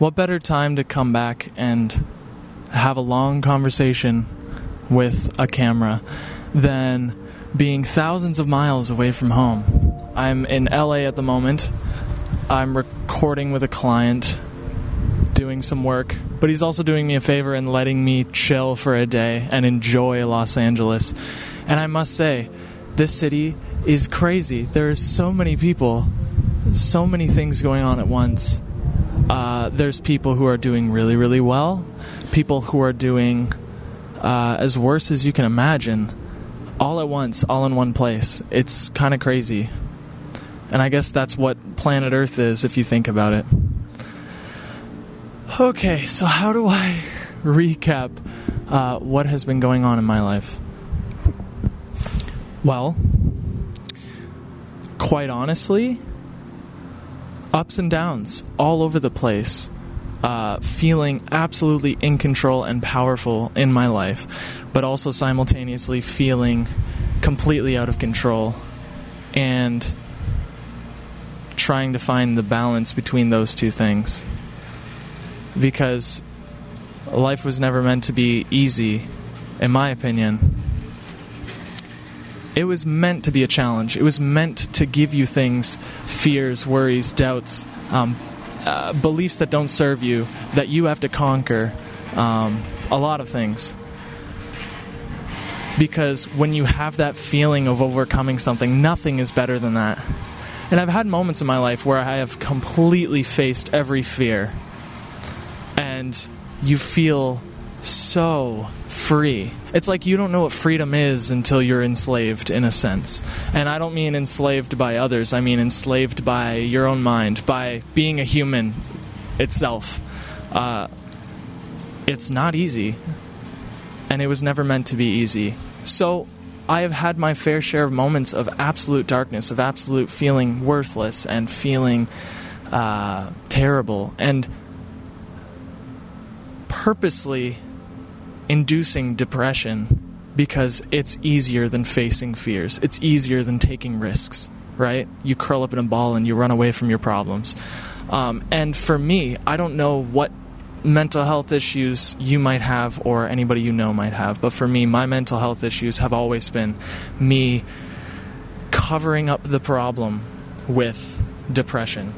what better time to come back and have a long conversation with a camera than being thousands of miles away from home? I'm in LA at the moment. I'm recording with a client, doing some work, but he's also doing me a favor and letting me chill for a day and enjoy Los Angeles. And I must say, this city is crazy. There are so many people, so many things going on at once. Uh, there's people who are doing really, really well, people who are doing uh, as worse as you can imagine, all at once, all in one place. It's kind of crazy. And I guess that's what planet Earth is if you think about it. Okay, so how do I recap uh, what has been going on in my life? Well, quite honestly, ups and downs all over the place. Uh, feeling absolutely in control and powerful in my life, but also simultaneously feeling completely out of control and trying to find the balance between those two things. Because life was never meant to be easy, in my opinion it was meant to be a challenge. It was meant to give you things, fears, worries, doubts, um, uh, beliefs that don't serve you, that you have to conquer. Um, a lot of things. Because when you have that feeling of overcoming something, nothing is better than that. And I've had moments in my life where I have completely faced every fear. And you feel so free. It's like you don't know what freedom is until you're enslaved, in a sense. And I don't mean enslaved by others, I mean enslaved by your own mind, by being a human itself. Uh, it's not easy, and it was never meant to be easy. So, I have had my fair share of moments of absolute darkness, of absolute feeling worthless and feeling uh, terrible, and purposely inducing depression because it's easier than facing fears. It's easier than taking risks, right? You curl up in a ball and you run away from your problems. Um, and for me, I don't know what mental health issues you might have or anybody you know might have, but for me, my mental health issues have always been me covering up the problem with depression,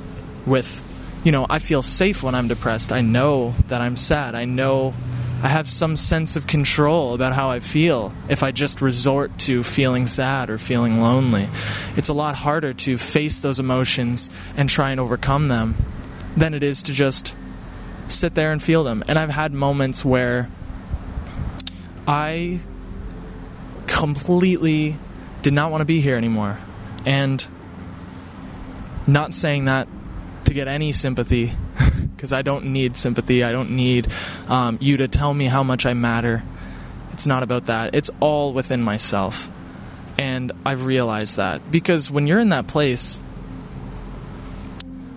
with you know, I feel safe when I'm depressed. I know that I'm sad. I know I have some sense of control about how I feel if I just resort to feeling sad or feeling lonely. It's a lot harder to face those emotions and try and overcome them than it is to just sit there and feel them. And I've had moments where I completely did not want to be here anymore. And not saying that to get any sympathy because I don't need sympathy. I don't need um, you to tell me how much I matter. It's not about that. It's all within myself. And I've realized that because when you're in that place,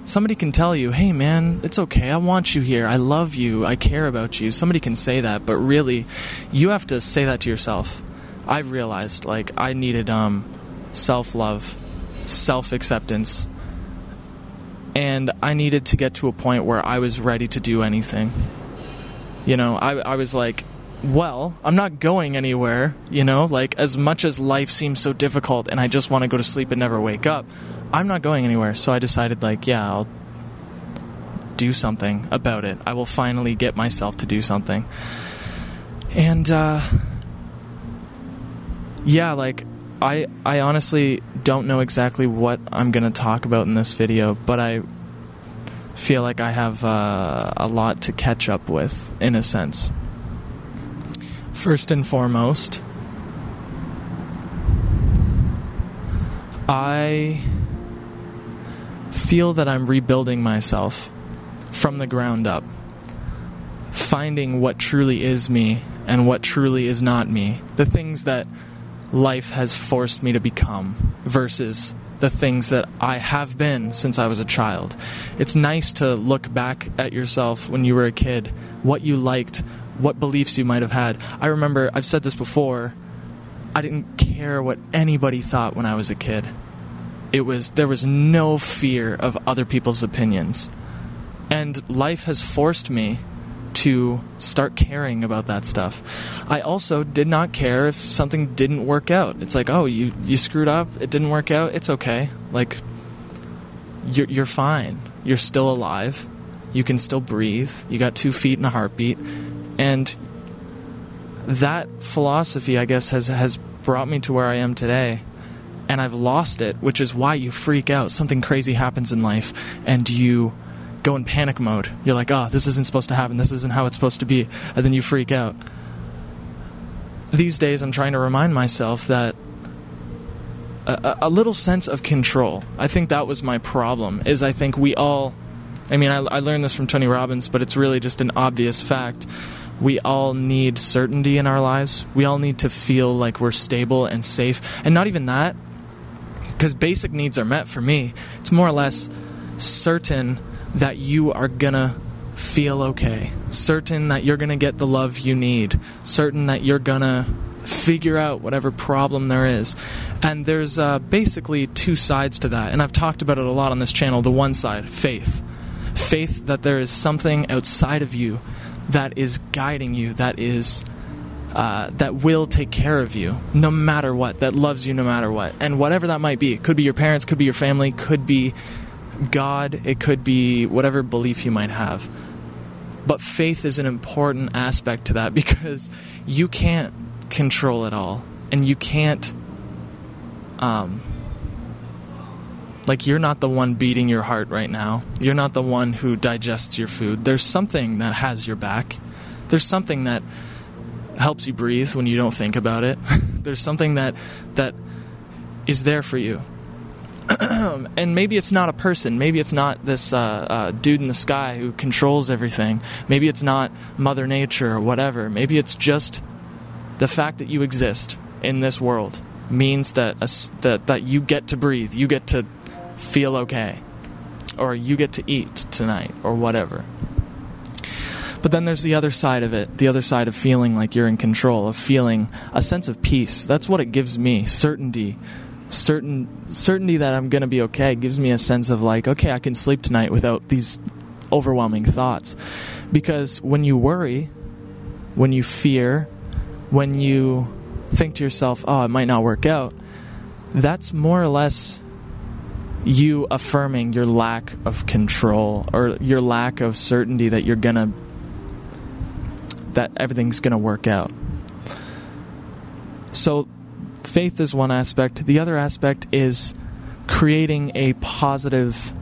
somebody can tell you, hey man, it's okay. I want you here. I love you. I care about you. Somebody can say that, but really, you have to say that to yourself. I've realized like I needed um, self love, self acceptance, and I needed to get to a point where I was ready to do anything. You know, I, I was like, well, I'm not going anywhere, you know, like as much as life seems so difficult and I just want to go to sleep and never wake up, I'm not going anywhere. So I decided, like, yeah, I'll do something about it. I will finally get myself to do something. And, uh, yeah, like, I, I honestly don't know exactly what I'm going to talk about in this video, but I feel like I have uh, a lot to catch up with, in a sense. First and foremost, I feel that I'm rebuilding myself from the ground up, finding what truly is me and what truly is not me, the things that life has forced me to become versus the things that I have been since I was a child. It's nice to look back at yourself when you were a kid, what you liked, what beliefs you might have had. I remember, I've said this before, I didn't care what anybody thought when I was a kid. It was there was no fear of other people's opinions. And life has forced me to start caring about that stuff. I also did not care if something didn't work out. It's like, oh, you you screwed up, it didn't work out, it's okay. Like you're you're fine. You're still alive. You can still breathe. You got two feet and a heartbeat. And that philosophy, I guess, has has brought me to where I am today. And I've lost it, which is why you freak out. Something crazy happens in life, and you go in panic mode. You're like, oh, this isn't supposed to happen. This isn't how it's supposed to be. And then you freak out. These days, I'm trying to remind myself that a, a little sense of control. I think that was my problem. Is I think we all. I mean, I, I learned this from Tony Robbins, but it's really just an obvious fact. We all need certainty in our lives. We all need to feel like we're stable and safe. And not even that, because basic needs are met for me. It's more or less certain that you are gonna feel okay, certain that you're gonna get the love you need, certain that you're gonna figure out whatever problem there is. And there's uh, basically two sides to that, and I've talked about it a lot on this channel. The one side, faith. Faith that there is something outside of you that is guiding you, that is. Uh, that will take care of you no matter what, that loves you no matter what. And whatever that might be, it could be your parents, could be your family, could be God, it could be whatever belief you might have. But faith is an important aspect to that because you can't control it all. And you can't, um, like, you're not the one beating your heart right now. You're not the one who digests your food. There's something that has your back. There's something that helps you breathe when you don't think about it. There's something that, that is there for you. and maybe it's not a person. Maybe it's not this uh, uh, dude in the sky who controls everything. Maybe it's not Mother Nature or whatever. Maybe it's just the fact that you exist in this world means that a, that that you get to breathe, you get to feel okay, or you get to eat tonight, or whatever. But then there's the other side of it, the other side of feeling like you're in control, of feeling a sense of peace. That's what it gives me, certainty certain certainty that I'm going to be okay gives me a sense of like, okay, I can sleep tonight without these overwhelming thoughts. Because when you worry, when you fear, when you think to yourself, "Oh, it might not work out," that's more or less you affirming your lack of control or your lack of certainty that you're going to that everything's going to work out. So faith is one aspect. The other aspect is creating a positive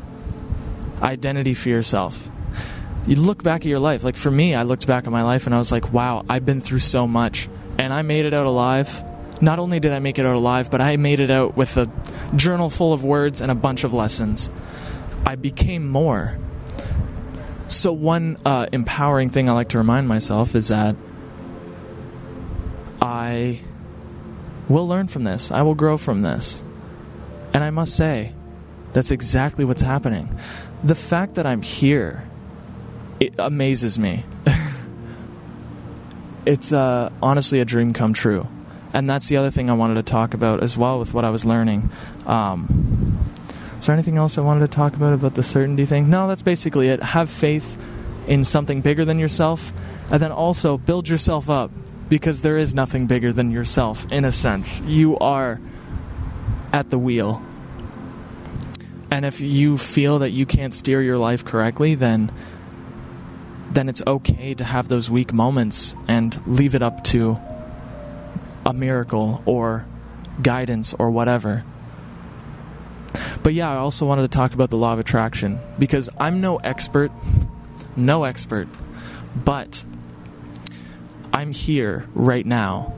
identity for yourself. You look back at your life. Like for me, I looked back at my life and I was like, wow, I've been through so much. And I made it out alive. Not only did I make it out alive, but I made it out with a journal full of words and a bunch of lessons. I became more. So, one uh, empowering thing I like to remind myself is that I will learn from this. I will grow from this. And I must say, that's exactly what's happening. The fact that I'm here, it amazes me. it's uh, honestly a dream come true. And that's the other thing I wanted to talk about as well with what I was learning. Um, is there anything else I wanted to talk about about the certainty thing? No, that's basically it. Have faith in something bigger than yourself, and then also build yourself up because there is nothing bigger than yourself, in a sense. You are at the wheel. And if you feel that you can't steer your life correctly, then then it's okay to have those weak moments and leave it up to a miracle or guidance or whatever. But yeah, I also wanted to talk about the law of attraction because I'm no expert, no expert, but I'm here right now.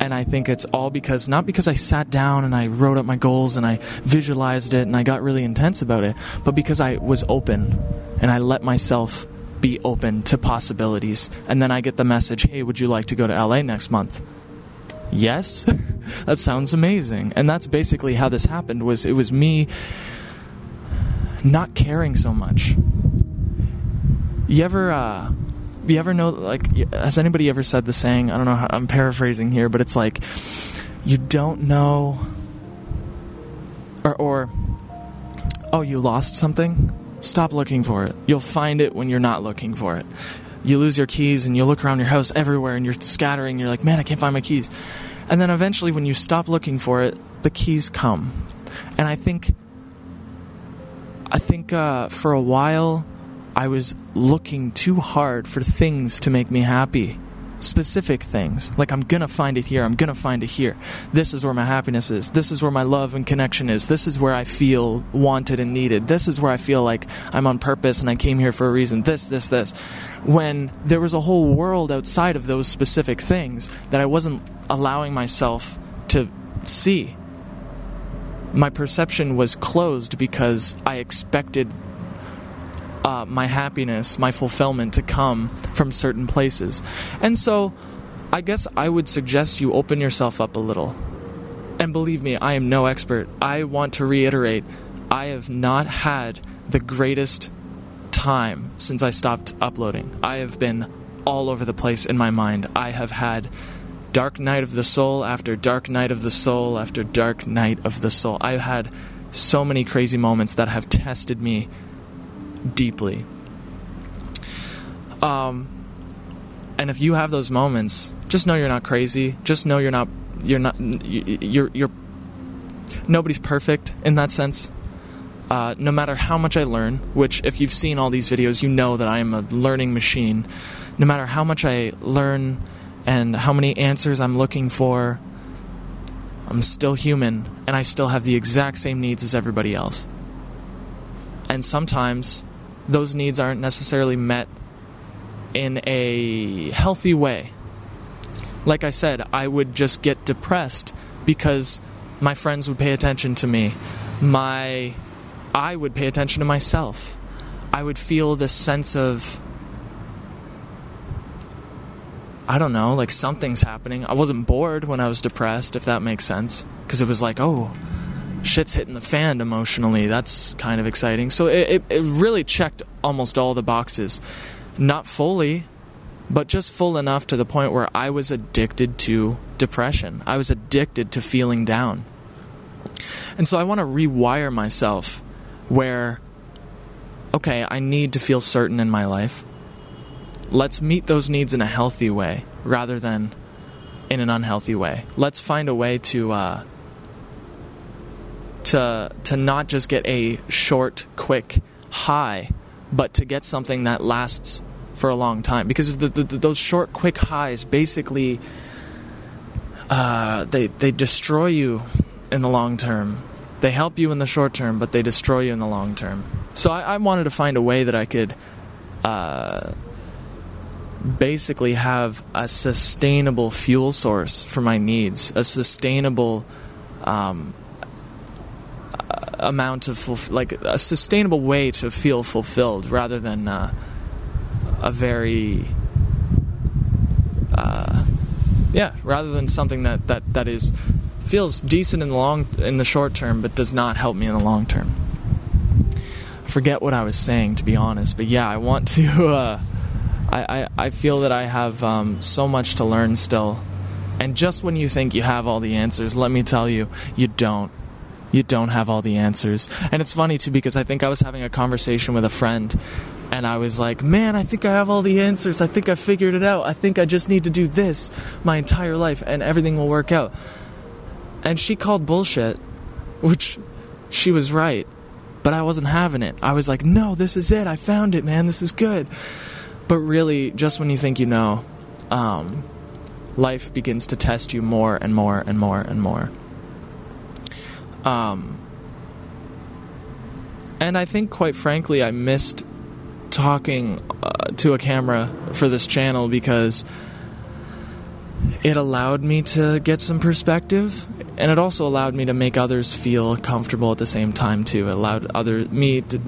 And I think it's all because, not because I sat down and I wrote up my goals and I visualized it and I got really intense about it, but because I was open and I let myself be open to possibilities. And then I get the message hey, would you like to go to LA next month? Yes? that sounds amazing. And that's basically how this happened was it was me not caring so much. You ever uh you ever know like has anybody ever said the saying? I don't know. How, I'm paraphrasing here, but it's like you don't know, or or oh, you lost something. Stop looking for it. You'll find it when you're not looking for it. You lose your keys and you look around your house everywhere and you're scattering. You're like, man, I can't find my keys. And then eventually, when you stop looking for it, the keys come. And I think, I think uh, for a while, I was looking too hard for things to make me happy specific things. Like, I'm gonna find it here, I'm gonna find it here. This is where my happiness is. This is where my love and connection is. This is where I feel wanted and needed. This is where I feel like I'm on purpose and I came here for a reason. This, this, this. When there was a whole world outside of those specific things that I wasn't allowing myself to see. My perception was closed because I expected uh, my happiness, my fulfillment to come from certain places. And so I guess I would suggest you open yourself up a little. And believe me, I am no expert. I want to reiterate I have not had the greatest time since I stopped uploading. I have been all over the place in my mind. I have had dark night of the soul after dark night of the soul after dark night of the soul. I've had so many crazy moments that have tested me deeply. Um, and if you have those moments, just know you're not crazy. Just know you're not you're not you're you're nobody's perfect in that sense. Uh, no matter how much I learn, which if you've seen all these videos, you know that I am a learning machine. No matter how much I learn and how many answers I'm looking for, I'm still human and I still have the exact same needs as everybody else. And sometimes those needs aren't necessarily met in a healthy way. Like I said, I would just get depressed because my friends would pay attention to me. My I would pay attention to myself. I would feel this sense of I don't know, like something's happening. I wasn't bored when I was depressed, if that makes sense, because it was like, oh, shit's hitting the fan emotionally. That's kind of exciting. So it, it, it really checked almost all the boxes. Not fully, but just full enough to the point where I was addicted to depression. I was addicted to feeling down. And so I want to rewire myself where, okay, I need to feel certain in my life. Let's meet those needs in a healthy way rather than in an unhealthy way. Let's find a way to uh, to to not just get a short, quick high, but to get something that lasts for a long time. Because the, the, those short, quick highs basically uh, they they destroy you in the long term. They help you in the short term, but they destroy you in the long term. So I, I wanted to find a way that I could. Uh, basically have a sustainable fuel source for my needs, a sustainable um, amount of fulf- like a sustainable way to feel fulfilled rather than uh, a very uh, yeah rather than something that, that, that is feels decent in the long in the short term but does not help me in the long term. Forget what I was saying to be honest but yeah I want to uh, I, I, I feel that I have um, so much to learn still. And just when you think you have all the answers let me tell you you don't you don't have all the answers. And it's funny too because I think I was having a conversation with a friend and I was like, "Man, I think I have all the answers. I think I figured it out. I think I just need to do this my entire life and everything will work out." And she called bullshit, which she was right, but I wasn't having it. I was like, "No, this is it. I found it, man. This is good." But really, just when you think you know, um, life begins to test you more and more and more and more. Um, and I think, quite frankly, I missed talking uh, to a camera for this channel because it allowed me to get some perspective and it also allowed me to make others feel comfortable at the same time too. It allowed other me to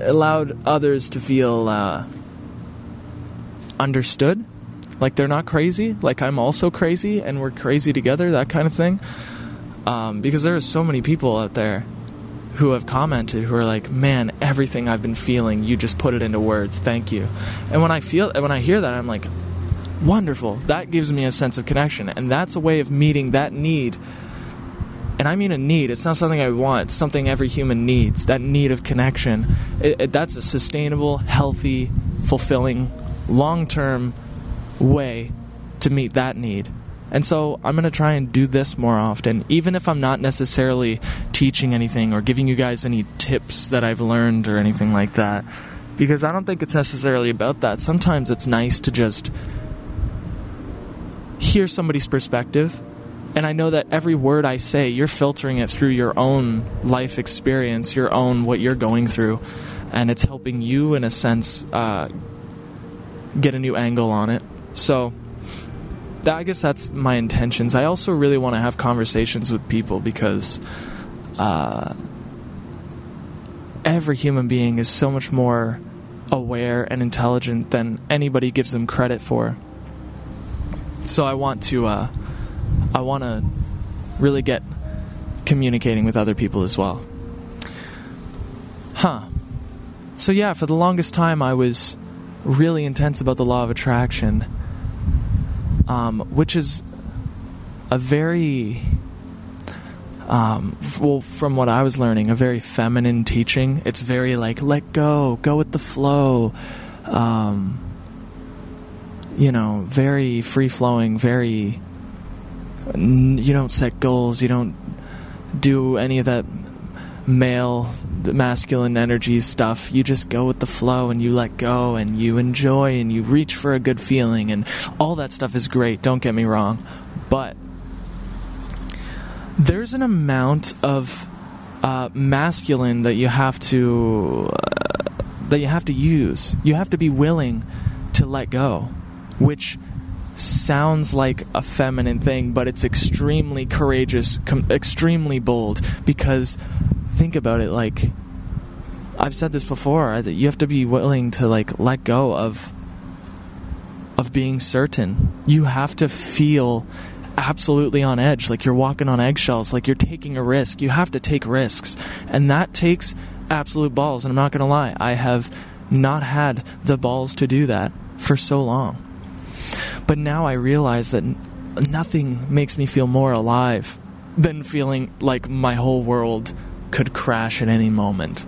allowed others to feel uh, understood. Like they're not crazy. Like i'm also crazy and we're crazy together that kind of thing um, because there are so many people out there who have commented who are like, "Man, everything I've been feeling, you just put it into words. Thank you." And when I feel, when I hear that, I'm like, "Wonderful." That gives me a sense of connection, and that's a way of meeting that need and I mean a need. It's not something I want. It's something every human needs. That need of connection. It, it, that's a sustainable, healthy, fulfilling, long-term way to meet that need. And so I'm going to try and do this more often, even if I'm not necessarily teaching anything or giving you guys any tips that I've learned or anything like that. Because I don't think it's necessarily about that. Sometimes it's nice to just hear somebody's perspective. And I know that every word I say, you're filtering it through your own life experience, your own what you're going through. And it's helping you, in a sense, uh, get a new angle on it. So that, I guess that's my intentions. I also really want to have conversations with people because uh, every human being is so much more aware and intelligent than anybody gives them credit for. So I want to, uh, I want to really get communicating with other people as well. Huh. So yeah, for the longest time I was really intense about the law of attraction um, which is a very um, well, from what I was learning, a very feminine teaching. It's very like let go, go with the flow. Um, you know, very free flowing, very. You don't set goals. You don't do any of that male masculine energy stuff you just go with the flow and you let go and you enjoy and you reach for a good feeling and all that stuff is great don't get me wrong. But there's an amount of uh, masculine that you have to uh, that you have to use. You have to be willing to let go which sounds like a feminine thing, but it's extremely courageous, com- extremely bold because think about it like I've said this before that you have to be willing to like let go of of being certain. You have to feel absolutely on edge, like you're walking on eggshells, like you're taking a risk. You have to take risks. And that takes absolute balls, and I'm not going to lie. I have not had the balls to do that for so long. But now I realize that nothing makes me feel more alive than feeling like my whole world could crash at any moment.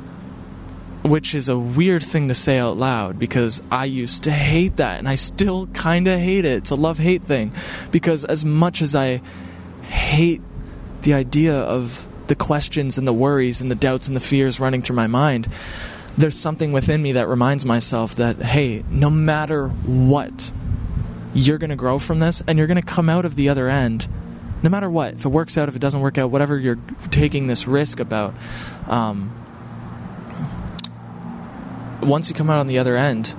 Which is a weird thing to say out loud because I used to hate that and I still kind of hate it. It's a love hate thing because as much as I hate the idea of the questions and the worries and the doubts and the fears running through my mind, there's something within me that reminds myself that, hey, no matter what, you're going to grow from this and you're going to come out of the other end no matter what, if it works out, if it doesn't work out, whatever you're taking this risk about, um, once you come out on the other end,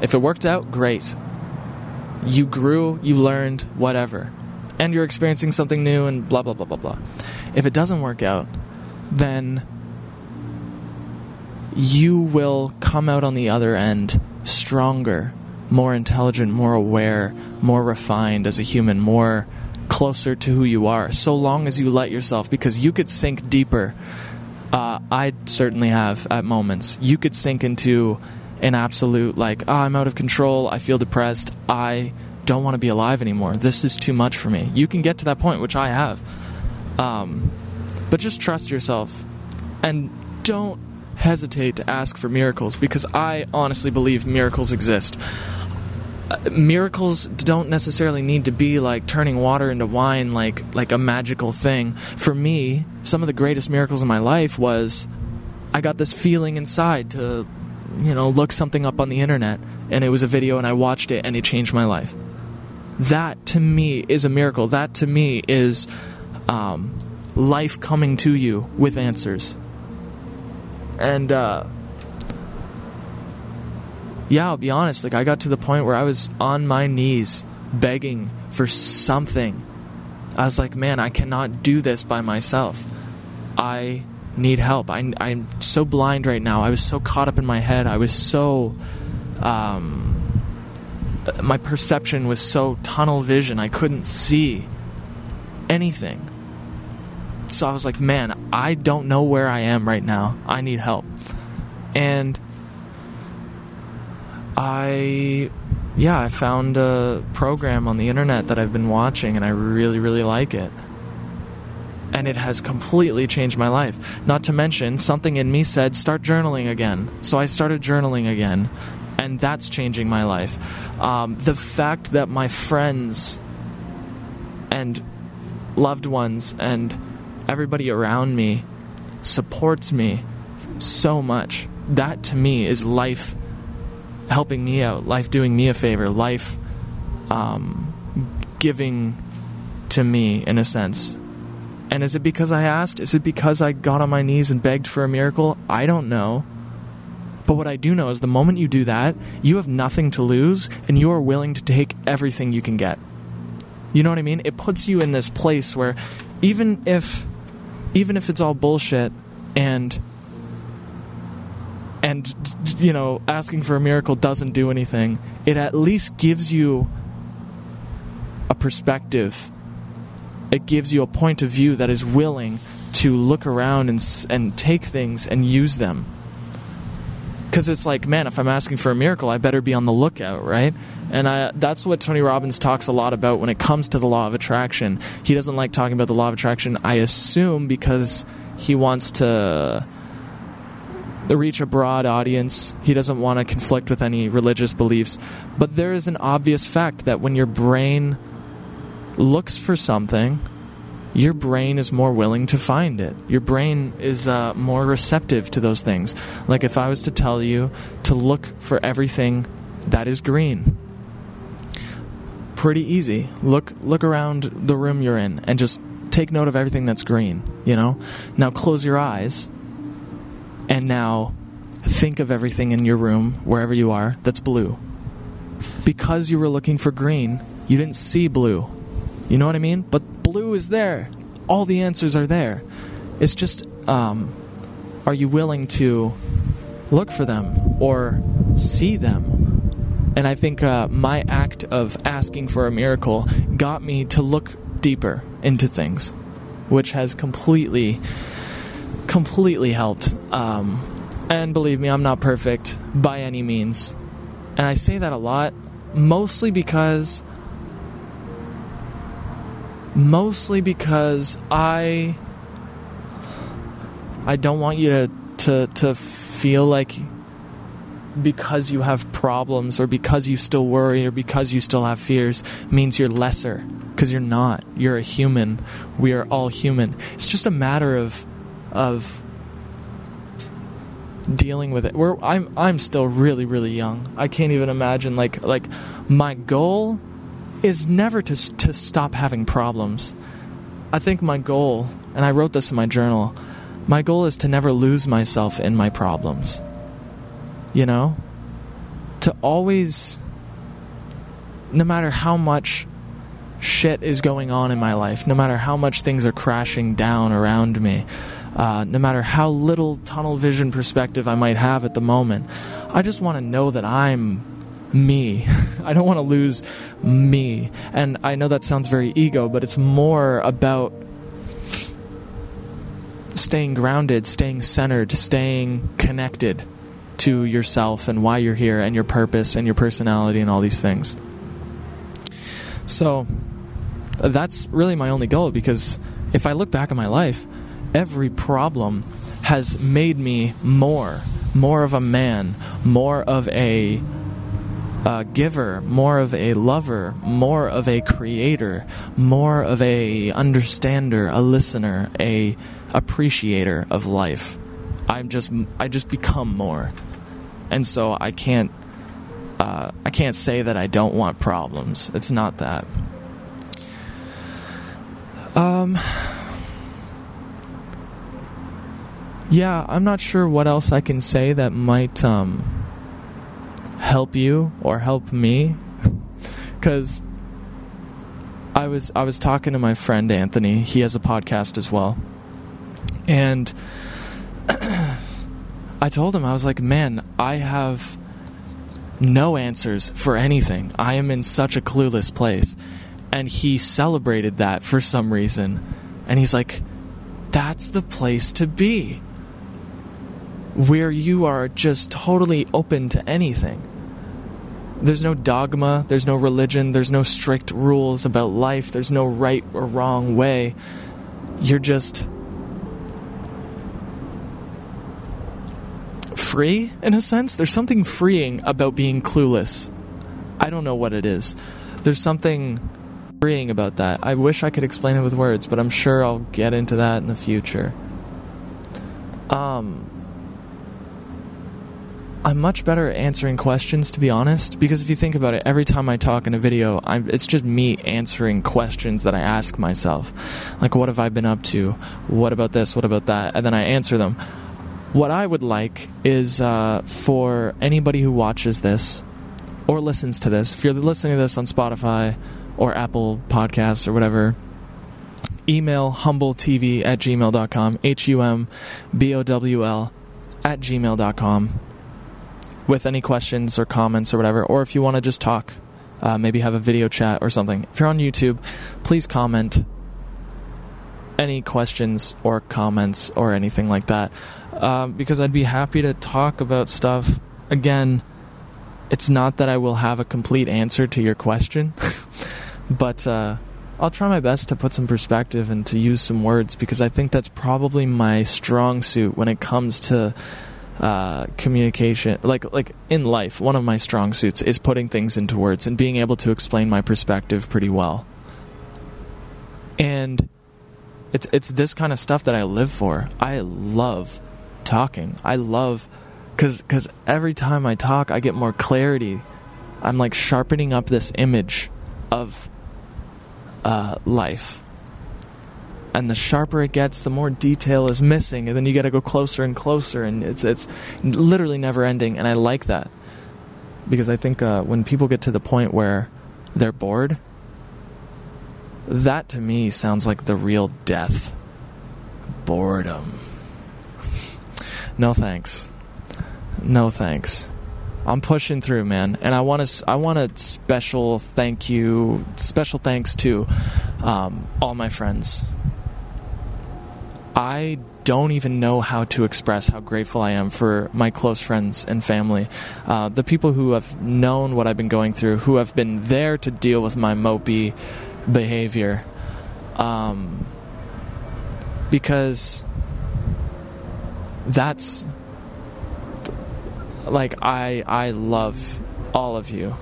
if it worked out, great. You grew, you learned, whatever. And you're experiencing something new and blah, blah, blah, blah, blah. If it doesn't work out, then you will come out on the other end stronger, more intelligent, more aware, more refined as a human, more closer to who you are, so long as you let yourself, because you could sink deeper. Uh, I certainly have at moments. You could sink into an absolute, like, oh, I'm out of control, I feel depressed, I don't want to be alive anymore, this is too much for me. You can get to that point, which I have. Um, but just trust yourself and don't hesitate to ask for miracles because I honestly believe miracles exist miracles don't necessarily need to be like turning water into wine like like a magical thing. For me some of the greatest miracles in my life was i got this feeling inside to you know look something up on the internet and it was a video and i watched it and it changed my life. That to me is a miracle. That to me is um, life coming to you with answers. And uh, yeah, I'll be honest, like I got to the point where I was on my knees begging for something. I was like, man, I cannot do this by myself. I need help. I, I'm so blind right now. I was so caught up in my head. I was so. Um, my perception was so tunnel vision. I couldn't see anything. So I was like, man, I don't know where I am right now. I need help. And I yeah, I found a program on the internet that I've been watching and I really really like it. and it has completely changed my life. Not to mention, something in me said, start journaling again. So I started journaling again, and that's changing my life. Um, the fact that my friends and loved ones and everybody around me supports me so much, that to me is life helping me out, life doing me a favor, life um, giving to me in a sense and is it because I asked? Is it because I got on my knees and begged for a miracle? I don't know. But what I do know is the moment you do that, you have nothing to lose and you are willing to take everything you can get. You know what I mean? It puts you in this place where even if even if it's all bullshit and and you know, asking for a miracle doesn't do anything, it at least gives you a perspective it gives you a point of view that is willing to look around and and take things and use them. Because it's like, man, if I'm asking for a miracle, I better be on the lookout, right? And I, that's what Tony Robbins talks a lot about when it comes to the law of attraction. He doesn't like talking about the law of attraction, I assume, because he wants to reach a broad audience. He doesn't want to conflict with any religious beliefs. But there is an obvious fact that when your brain looks for something, your brain is more willing to find it. Your brain is uh, more receptive to those things. Like if I was to tell you to look for everything that is green, pretty easy. Look look around the room you're in and just take note of everything that's green. You know. Now close your eyes, and now think of everything in your room wherever you are that's blue. Because you were looking for green, you didn't see blue you know what I mean? But blue is there. All the answers are there. It's just, um, are you willing to look for them or see them? And I think uh, my act of asking for a miracle got me to look deeper into things, which has completely, completely helped. Um, and believe me, I'm not perfect by any means. And I say that a lot, mostly because mostly because I I don't want you to to to feel like because you have problems or because you still worry or because you still have fears means you're lesser because you're not you're a human we are all human it's just a matter of of dealing with it i'm i'm still really really young i can't even imagine like like my goal is never to to stop having problems. I think my goal, and I wrote this in my journal, my goal is to never lose myself in my problems. You know? To always no matter how much shit is going on in my life, no matter how much things are crashing down around me, uh, no matter how little tunnel vision perspective I might have at the moment, I just want to know that I'm me. I don't want to lose me. And I know that sounds very ego, but it's more about staying grounded, staying centered, staying connected to yourself and why you're here and your purpose and your personality and all these things. So that's really my only goal because if I look back at my life, every problem has made me more, more of a man, more of a a giver, more of a lover, more of a creator, more of a understander, a listener, a appreciator of life. I'm just I just become more, and so I can't uh, I can't say that I don't want problems. It's not that. Um. Yeah, I'm not sure what else I can say that might um help you or help me because I was I was talking to my friend Anthony. He has a podcast as well, and I told him I was like, "Man, I have no answers for anything. I am in such a clueless place." And he celebrated that for some reason, and he's like, "That's the place to be." Where you are just totally open to anything there's no dogma, there's no religion, there's no strict rules about life, there's no right or wrong way. you're just free in a sense. There's something freeing about being clueless. I don't know what it is. There's something freeing about that. I wish I could explain it with words, but I'm sure I'll get into that in the future. Um I'm much better at answering questions, to be honest. Because if you think about it, every time I talk in a video, I'm, it's just me answering questions that I ask myself. Like, what have I been up to? What about this? What about that? And then I answer them. What I would like is uh, for anybody who watches this or listens to this, if you're listening to this on Spotify or Apple Podcasts or whatever, email humbletv at gmail.com, H U M B O W L at gmail.com with any questions or comments or whatever, or if you want to just talk, uh, maybe have a video chat or something. If you're on YouTube, please comment any questions or comments or anything like that, um, because I'd be happy to talk about stuff. Again, it's not that I will have a complete answer to your question, but uh, I'll try my best to put some perspective and to use some words because I think that's probably my strong suit when it comes to uh, communication like like in life one of my strong suits is putting things into words and being able to explain my perspective pretty well. And it's it's this kind of stuff that I live for. I love talking. I love cuz cuz every time I talk I get more clarity. I'm like sharpening up this image of uh, life and the sharper it gets, the more detail is missing, and then you got to go closer and closer, and it's it's literally never ending. And I like that because I think uh, when people get to the point where they're bored, that to me sounds like the real death. Boredom. no thanks. No thanks. I'm pushing through, man, and I want to. I want a special thank you, special thanks to um, all my friends I don't even know how to express how grateful I am for my close friends and family. Uh, the people who have known what I've been going through, who have been there to deal with my mopey behavior. Um, because that's like I I love all of you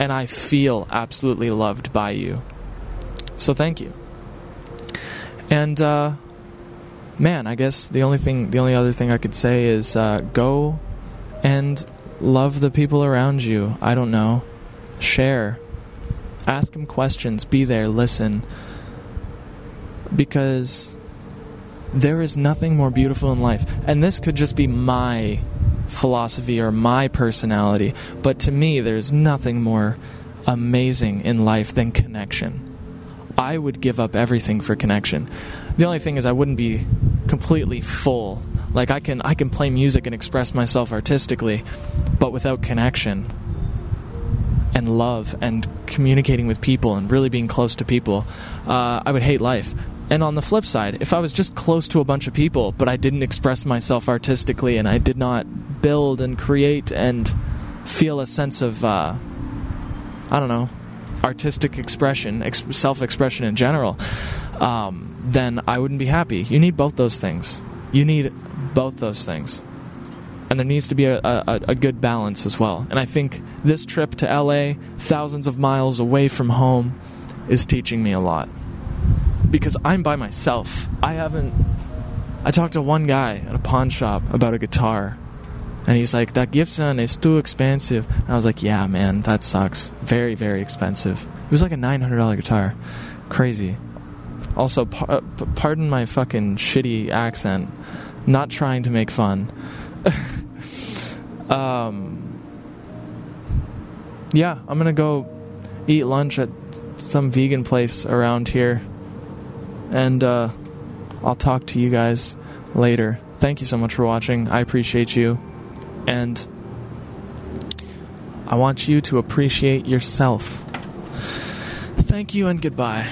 and I feel absolutely loved by you. So thank you. And uh man, I guess the only thing, the only other thing I could say is uh, go and love the people around you. I don't know, share, ask them questions, be there, listen, because there is nothing more beautiful in life. And this could just be my philosophy or my personality, but to me, there's nothing more amazing in life than connection. I would give up everything for connection. The only thing is, I wouldn't be completely full. Like I can I can play music and express myself artistically, but without connection and love and communicating with people and really being close to people, uh, I would hate life. And on the flip side, if I was just close to a bunch of people, but I didn't express myself artistically and I did not build and create and feel a sense of, uh, I don't know, artistic expression, ex- self expression in general, um, then I wouldn't be happy. You need both those things. You need both those things. And there needs to be a, a, a, good balance as well. And I think this trip to LA, thousands of miles away from home, is teaching me a lot. Because I'm by myself. I haven't. I talked to one guy at a pawn shop about a guitar. And he's like, that Gibson is too expensive. And I was like, yeah, man, that sucks. Very, very expensive. It was like a $900 guitar. Crazy. Also, par- uh, pardon my fucking shitty accent. Not trying to make fun. um, yeah, I'm gonna go eat lunch at some vegan place around here, and uh, I'll talk to you guys later. Thank you so much for watching. I appreciate you, and I want you to appreciate yourself. Thank you and goodbye.